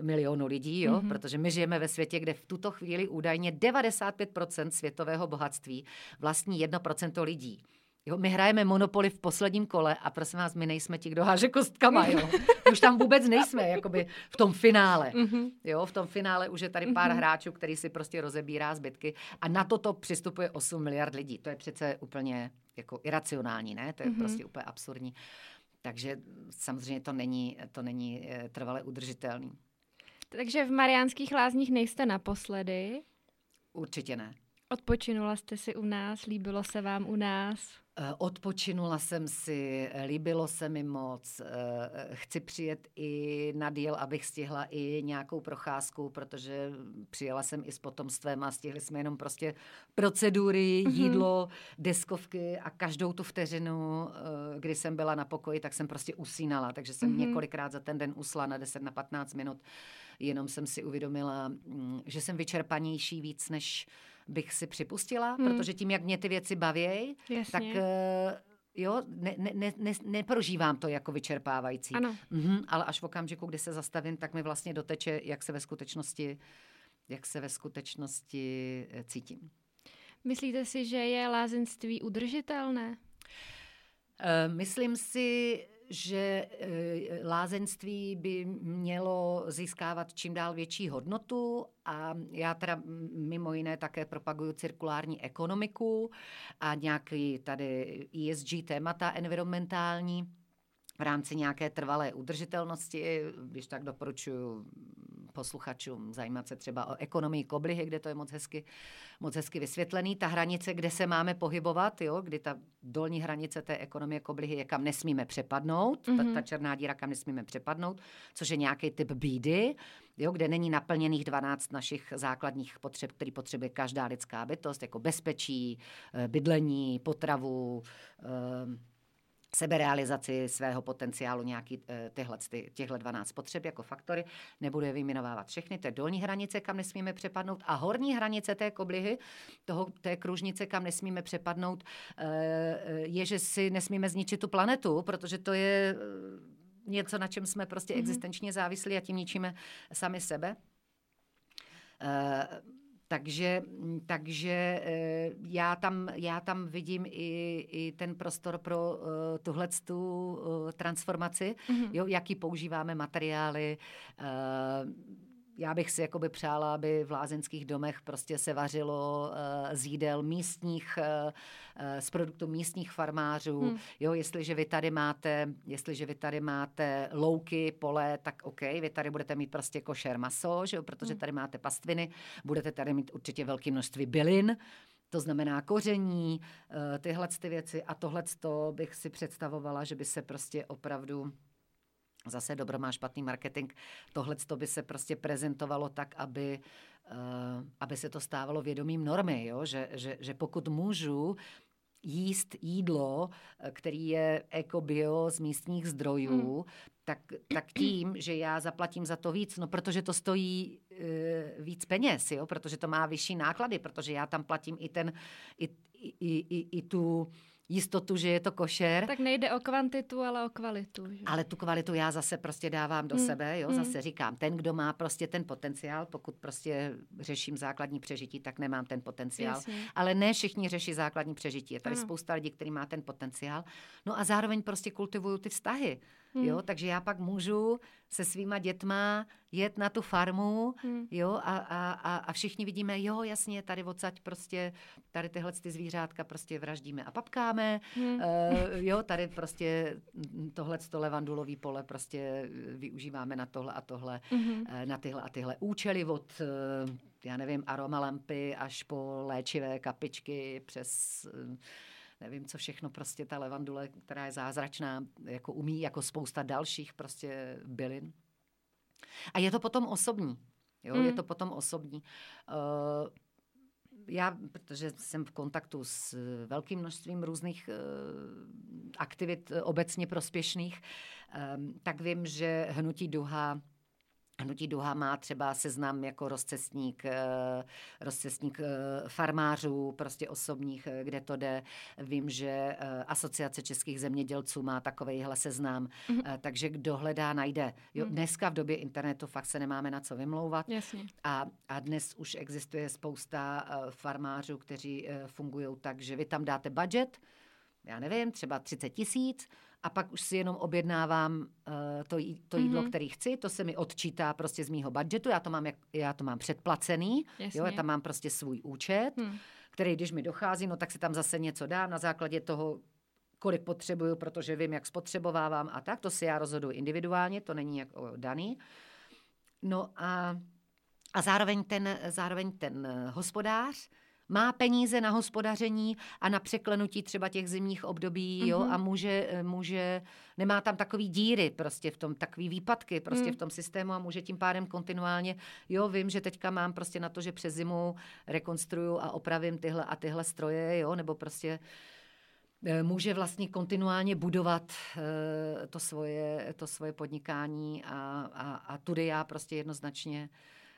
milionu lidí, jo? Mm-hmm. protože my žijeme ve světě, kde v tuto chvíli údajně 95% světového bohatství vlastní 1% lidí. Jo, my hrajeme Monopoly v posledním kole a prosím vás, my nejsme ti, kdo háže kostkama, jo. Už tam vůbec nejsme, jakoby v tom finále. Mm-hmm. Jo, v tom finále už je tady pár mm-hmm. hráčů, který si prostě rozebírá zbytky a na toto přistupuje 8 miliard lidí. To je přece úplně jako iracionální, ne? To je prostě úplně absurdní. Takže samozřejmě to není, to není eh, trvale udržitelný. Takže v Mariánských lázních nejste naposledy? Určitě ne. Odpočinula jste si u nás, líbilo se vám u nás? Eh, odpočinula jsem si, líbilo se mi moc. Eh, chci přijet i na díl, abych stihla i nějakou procházku, protože přijela jsem i s potomstvem a stihli jsme jenom prostě procedury, mm-hmm. jídlo, deskovky a každou tu vteřinu, eh, kdy jsem byla na pokoji, tak jsem prostě usínala. Takže jsem mm-hmm. několikrát za ten den usla na 10 na 15 minut. Jenom jsem si uvědomila, mm, že jsem vyčerpanější víc než bych si připustila, hmm. protože tím, jak mě ty věci baví, tak eh, jo, ne, ne, ne, neprožívám to jako vyčerpávající. Ano. Mhm, ale až v okamžiku, kdy se zastavím, tak mi vlastně doteče, jak se ve skutečnosti, jak se ve skutečnosti eh, cítím. Myslíte si, že je lázenství udržitelné? Uh, myslím si, že eh, lázenství by mělo získávat čím dál větší hodnotu a já teda mimo jiné také propaguju cirkulární ekonomiku a nějaký tady ESG témata environmentální v rámci nějaké trvalé udržitelnosti, když tak doporučuji posluchačům zajímat se třeba o ekonomii koblihy, kde to je moc hezky, moc hezky vysvětlený. Ta hranice, kde se máme pohybovat, jo, kdy ta dolní hranice té ekonomie koblihy je, kam nesmíme přepadnout, mm-hmm. ta, mhm. ta černá díra, kam nesmíme přepadnout, což je nějaký typ bídy, jo, kde není naplněných 12 našich základních potřeb, který potřebuje každá lidská bytost, jako bezpečí, eh, bydlení, potravu, eh, seberealizaci svého potenciálu nějaký eh, tyhle, těchhle 12 potřeb jako faktory. Nebudu je vyjmenovávat všechny, to je dolní hranice, kam nesmíme přepadnout a horní hranice té koblihy, toho, té kružnice, kam nesmíme přepadnout, eh, eh, je, že si nesmíme zničit tu planetu, protože to je něco, na čem jsme prostě mm-hmm. existenčně závislí a tím ničíme sami sebe. Takže, takže eh, já, tam, já tam vidím i, i ten prostor pro uh, tuhle uh, transformaci, mm-hmm. jo, jaký používáme materiály, uh, já bych si jakoby přála, aby v lázeňských domech prostě se vařilo uh, z jídel místních, uh, z produktů místních farmářů. Hmm. Jo, jestliže vy tady máte, jestliže vy tady máte louky, pole, tak OK, vy tady budete mít prostě košer maso, že jo, protože hmm. tady máte pastviny, budete tady mít určitě velké množství bylin, to znamená koření, tyhle ty věci a tohle bych si představovala, že by se prostě opravdu zase dobro má špatný marketing. Tohle by se prostě prezentovalo tak, aby, uh, aby se to stávalo vědomím normy, jo? Že, že, že pokud můžu jíst jídlo, který je ekobio z místních zdrojů, hmm. tak, tak tím, že já zaplatím za to víc, no protože to stojí uh, víc peněz, jo? protože to má vyšší náklady, protože já tam platím i ten, i, i, i, i tu jistotu, že je to košer. Tak nejde o kvantitu, ale o kvalitu. Že? Ale tu kvalitu já zase prostě dávám do hmm. sebe, jo, hmm. zase říkám, ten, kdo má prostě ten potenciál, pokud prostě řeším základní přežití, tak nemám ten potenciál. Jasně. Ale ne všichni řeší základní přežití. Je tady ano. spousta lidí, kteří má ten potenciál. No a zároveň prostě kultivuju ty vztahy. Hmm. Jo, takže já pak můžu se svýma dětma jet na tu farmu, hmm. jo, a, a, a, a všichni vidíme, jo, jasně, tady odsaď prostě, tady tyhle ty zvířátka prostě vraždíme a papkáme, hmm. uh, jo, tady prostě tohle to levandulový pole prostě využíváme na tohle a tohle, hmm. uh, na tyhle a tyhle účely od, uh, já nevím, aromalampy až po léčivé kapičky přes... Uh, nevím, co všechno prostě ta levandule, která je zázračná, jako umí jako spousta dalších prostě bylin. A je to potom osobní. Jo, mm. je to potom osobní. Uh, já, protože jsem v kontaktu s velkým množstvím různých uh, aktivit obecně prospěšných, um, tak vím, že Hnutí Duha Hnutí Duha má třeba seznam jako rozcestník, eh, rozcestník eh, farmářů, prostě osobních, eh, kde to jde. Vím, že Asociace českých zemědělců má takovejhle seznam, mm-hmm. takže kdo hledá, najde. Jo, mm. Dneska v době internetu fakt se nemáme na co vymlouvat. Jasně. A, a dnes už existuje spousta farmářů, kteří fungují tak, že vy tam dáte budget, já nevím, třeba 30 tisíc, a pak už si jenom objednávám uh, to, to jídlo, mm-hmm. který chci, to se mi odčítá prostě z mýho budžetu, já to mám, jak, já to mám předplacený, Jasně. jo, já tam mám prostě svůj účet, mm. který když mi dochází, no tak si tam zase něco dám na základě toho, kolik potřebuju, protože vím, jak spotřebovávám a tak, to si já rozhoduji individuálně, to není jako daný. No a, a zároveň ten, zároveň ten hospodář, má peníze na hospodaření a na překlenutí třeba těch zimních období, jo, mm-hmm. a může, může, nemá tam takový díry prostě v tom, takový výpadky prostě mm. v tom systému a může tím pádem kontinuálně, jo, vím, že teďka mám prostě na to, že přes zimu rekonstruju a opravím tyhle a tyhle stroje, jo, nebo prostě eh, může vlastně kontinuálně budovat uh, to, svoje, to svoje podnikání a, a, a tudy já prostě jednoznačně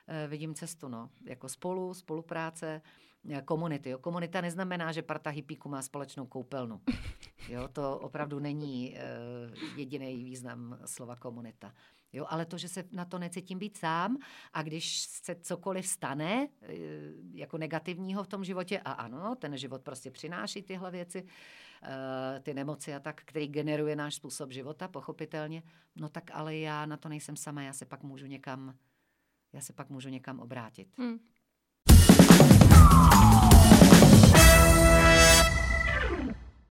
uh, vidím cestu, no, jako spolu, spolupráce, Eh, komunity. Jo. Komunita neznamená, že parta hippíků má společnou koupelnu. Jo, to opravdu není uh, jediný význam slova komunita. Jo, ale to, že se na to necítím být sám a když se cokoliv stane uh, jako negativního v tom životě, a ano, ten život prostě přináší tyhle věci, uh, ty nemoci a tak, který generuje náš způsob života, pochopitelně, no tak ale já na to nejsem sama, já se pak můžu někam, já se pak můžu někam obrátit. Hmm.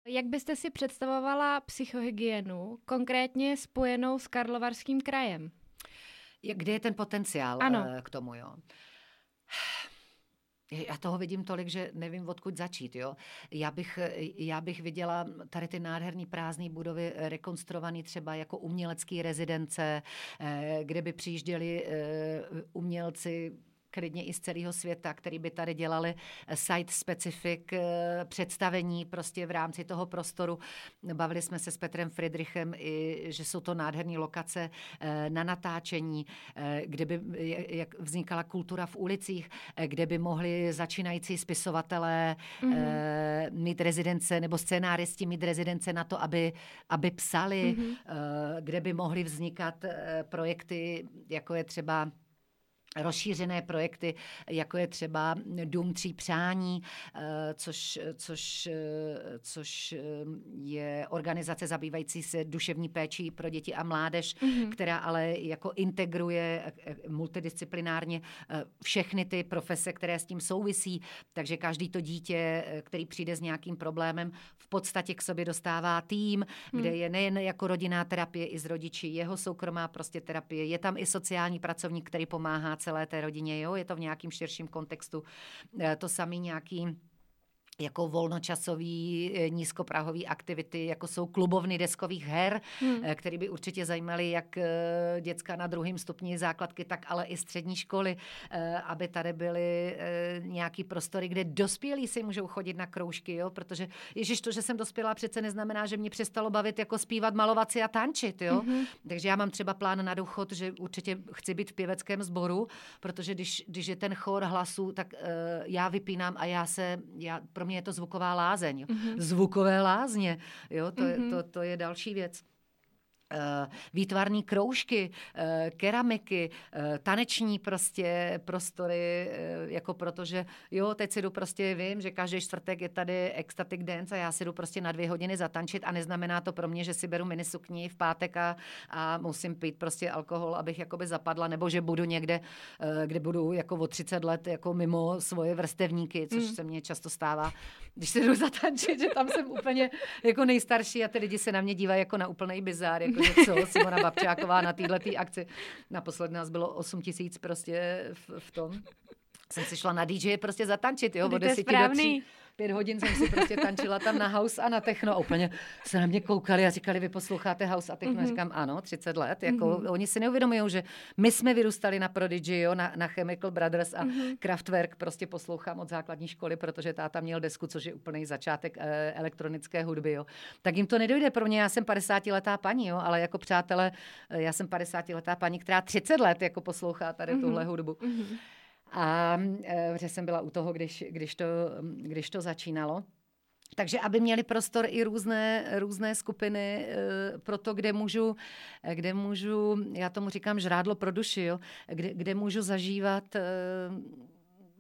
Jak byste si představovala psychohygienu, konkrétně spojenou s Karlovarským krajem? Kde je ten potenciál ano. Eh, k tomu, jo? Já toho vidím tolik, že nevím, odkud začít. Jo? Já, bych, já bych viděla tady ty nádherné prázdné budovy rekonstruované třeba jako umělecké rezidence, eh, kde by přijížděli eh, umělci klidně i z celého světa, který by tady dělali eh, site-specific eh, představení prostě v rámci toho prostoru. Bavili jsme se s Petrem Friedrichem, i, že jsou to nádherné lokace eh, na natáčení, kde by jak vznikala kultura v ulicích, kde by mohli začínající spisovatelé mm-hmm. mít rezidence nebo scénáristi mít rezidence na to, aby, aby psali, mm-hmm. kde by mohly vznikat projekty, jako je třeba rozšířené projekty, jako je třeba Dům tří přání, eh, což, což, eh, což eh, je organizace zabývající se duševní péčí pro děti a mládež, mm-hmm. která ale jako integruje multidisciplinárně všechny ty profese, které s tím souvisí, takže každý to dítě, který přijde s nějakým problémem, v podstatě k sobě dostává tým, mm. kde je nejen jako rodinná terapie i s rodiči, jeho soukromá prostě terapie, je tam i sociální pracovník, který pomáhá celé té rodině, jo, je to v nějakým širším kontextu. Eh, to samý nějaký jako volnočasový, eh, nízkoprahový aktivity, jako jsou klubovny deskových her, hmm. Eh, které by určitě zajímaly jak eh, děcka na druhém stupni základky, tak ale i střední školy, aby tady byly nějaký prostory, kde dospělí si můžou chodit na kroužky, jo? protože ježiš, to, že jsem dospělá, přece neznamená, že mě přestalo bavit jako zpívat, malovat si a tančit. Jo? Hmm. Takže já mám třeba plán na důchod, že určitě chci být v pěveckém sboru, protože když, když je ten chor hlasu, tak já vypínám a já se, já, pro mě je to zvuková lázeň. Mm-hmm. Zvukové lázně, jo, to, mm-hmm. je, to, to je další věc. Eh, výtvarní kroužky, eh, keramiky, eh, taneční prostě prostory, jako protože jo, teď si jdu prostě, vím, že každý čtvrtek je tady ecstatic dance a já si jdu prostě na dvě hodiny zatančit a neznamená to pro mě, že si beru minisukni v pátek a, a musím pít prostě alkohol, abych jakoby zapadla, nebo že budu někde, kde budu jako o 30 let jako mimo svoje vrstevníky, což mm. se mně často stává, když si jdu zatančit, že tam jsem úplně jako nejstarší a ty lidi se na mě dívají jako na úplný bizár, jako že co, Simona Babčáková na této akci. Naposled nás bylo 8 tisíc prostě v, v tom. Jsem si šla na DJ prostě zatančit, jo, od 10 do 3 pět hodin jsem si prostě tančila tam na house a na techno a úplně se na mě koukali a říkali, vy posloucháte house a techno. Mm-hmm. Říkám, ano, 30 let. Jako, mm-hmm. Oni si neuvědomují, že my jsme vyrůstali na Prodigy, jo, na, na Chemical Brothers a mm-hmm. Kraftwerk prostě poslouchám od základní školy, protože táta měl desku, což je úplný začátek e, elektronické hudby. Jo. Tak jim to nedojde pro mě, já jsem 50 letá paní, jo, ale jako přátelé, eh, já jsem 50 letá paní, která 30 let jako poslouchá tady mm-hmm. tuhle hudbu. Mm-hmm. A e, že jsem byla u toho, když, když, to, když to začínalo. Takže aby měli prostor i různé, různé skupiny e, pro to, kde můžu, kde můžu, já tomu říkám žrádlo pro duši, jo, kde, kde můžu zažívat e,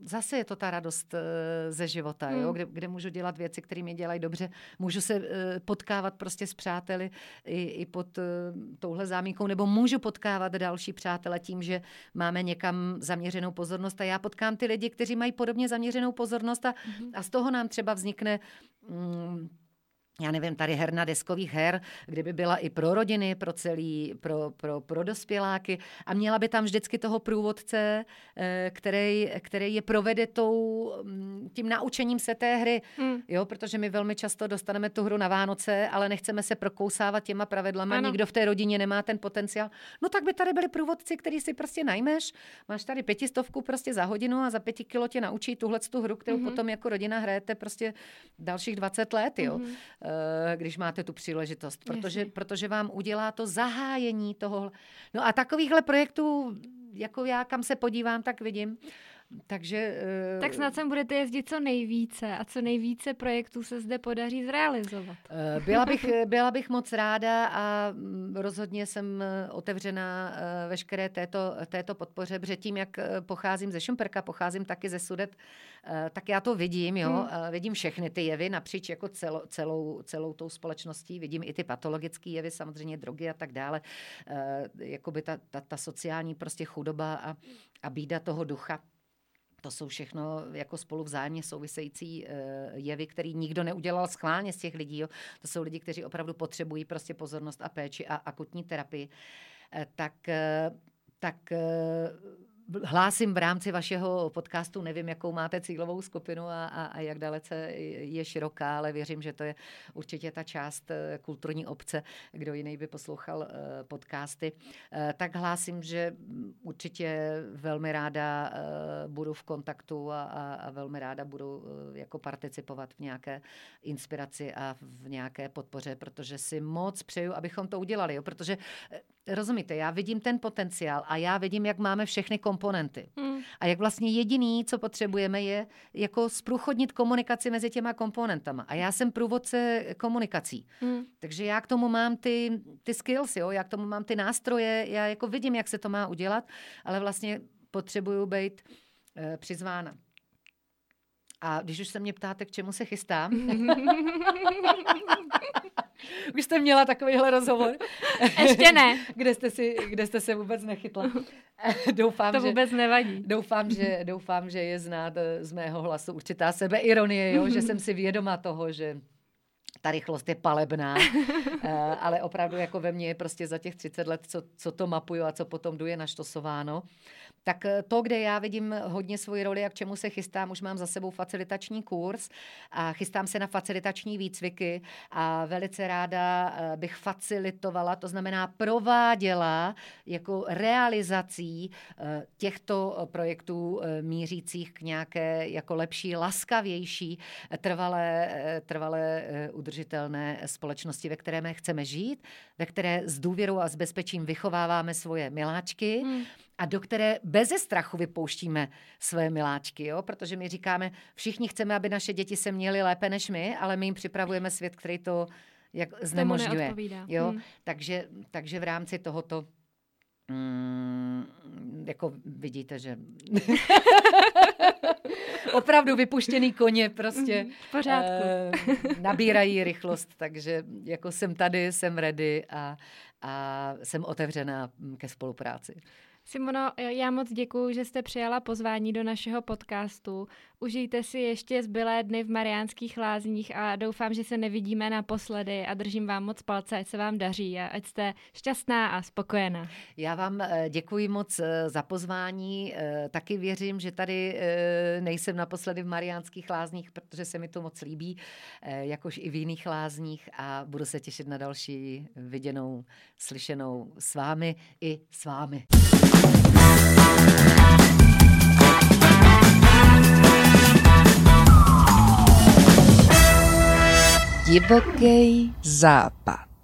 zase je to ta radost eh, ze života, hmm. jo? Kde, kde můžu dělat věci, které mi dělají dobře. Můžu se eh, potkávat prostě s přáteli i, i pod eh, touhle zámínkou, nebo můžu potkávat další přátele tím, že máme někam zaměřenou pozornost a já potkám ty lidi, kteří mají podobně zaměřenou pozornost a, hmm. a z toho nám třeba vznikne... Mm, já nevím, tady herna deskových her, kdyby byla i pro rodiny, pro celý, pro, pro, pro dospěláky a měla by tam vždycky toho průvodce, eh, který, který je provede tou, mm, tím naučením se té hry, hmm. jo, protože my velmi často dostaneme tu hru na Vánoce, ale nechceme se prokousávat těma pravidlama, ano. nikdo v té rodině nemá ten potenciál. No tak by tady byli průvodci, který si prostě najmeš, máš tady pětistovku prostě za hodinu a za pěti kilo tě naučí tuhle tu hru, kterou mm-hmm. potom jako rodina hrajete prostě dalších 20 let, jo. Mm-hmm. Eh, když máte tu příležitost, protože, protože vám udělá to zahájení toho. No a takovýchhle projektů, jako já, kam se podívám, tak vidím. Takže... Uh, tak snad sem budete jezdit co nejvíce a co nejvíce projektů se zde podaří zrealizovat. Uh, byla, bych, byla bych moc ráda a mm, rozhodně jsem otevřená uh, veškeré této, této podpoře, protože tím, jak pocházím ze Šumperka, pocházím taky ze Sudet, uh, tak já to vidím, jo, hmm. uh, vidím všechny ty jevy napříč jako celo, celou, celou tou společností, vidím i ty patologické jevy, samozřejmě drogy a tak dále, uh, jakoby ta, ta, ta sociální prostě chudoba a, a bída toho ducha to jsou všechno jako spolu vzájemně související eh, jevy, který nikdo neudělal schválně z těch lidí. Jo. To jsou lidi, kteří opravdu potřebují prostě pozornost a péči a akutní terapii. Eh, tak, eh, tak hlásím v rámci vašeho podcastu, nevím, jakou máte cílovou skupinu a, a, a jak dalece je široká, ale věřím, že to je určitě ta část eh, kulturní obce, kdo jiný by poslouchal uh, podcasty. Uh, tak hlásím, že určitě velmi ráda budu v kontaktu a, a, a velmi ráda budu jako participovat v nějaké inspiraci a v nějaké podpoře, protože si moc přeju, abychom to udělali, jo, protože rozumíte, já vidím ten potenciál a já vidím, jak máme všechny komponenty. Hmm. A jak vlastně jediný, co potřebujeme, je jako zprůchodnit komunikaci mezi těma komponentama. A já jsem průvodce komunikací. Hmm. Takže já k tomu mám ty, ty skills, jo? já k tomu mám ty nástroje, já jako vidím, jak se to má udělat, ale vlastně potřebuju být uh, přizvána. A když už se mě ptáte, k čemu se chystám, už jste měla takovýhle rozhovor. Ještě ne. kde, jste si, kde jste se vůbec nechytla. doufám, to vůbec že, nevadí. Doufám že, doufám, že je znát z mého hlasu určitá sebeironie, jo? že jsem si vědoma toho, že ta rychlost je palebná, eh, ale opravdu jako ve mně je prostě za těch 30 let, co, co to mapuju a co potom jdu je naštosováno. Tak eh, to, kde já vidím hodně svoji roli a k čemu se chystám, už mám za sebou facilitační kurz a chystám se na facilitační výcviky a velice ráda eh, bych facilitovala, to znamená prováděla jako realizací těchto projektů mířících k nějaké jako lepší, laskavější, trvalé, trvalé udržitelné společnosti, ve které chceme žít, ve které s důvěrou a s bezpečím vychováváme svoje miláčky hmm. A do které beze strachu vypouštíme své miláčky, jo? protože my říkáme, všichni chceme, aby naše děti se měly lépe než my, ale my jim připravujeme svět, který to jak znemožňuje. Jo? Hmm. Takže, takže v rámci tohoto Mm, jako vidíte, že opravdu vypuštěný koně prostě mhm, v pořádku. Uh, nabírají rychlost, takže jako jsem tady, jsem ready a, a jsem otevřená ke spolupráci. Simono, já moc děkuji, že jste přijala pozvání do našeho podcastu. Užijte si ještě zbylé dny v Mariánských lázních a doufám, že se nevidíme naposledy a držím vám moc palce, ať se vám daří a ať jste šťastná a spokojená. Já vám eh, děkuji moc eh, za pozvání. Eh, taky věřím, že tady nejsem naposledy v Mariánských lázních, protože se mi to moc líbí, jakož i v jiných lázních a budu se těšit na další viděnou, slyšenou s vámi i s vámi. Divoký západ.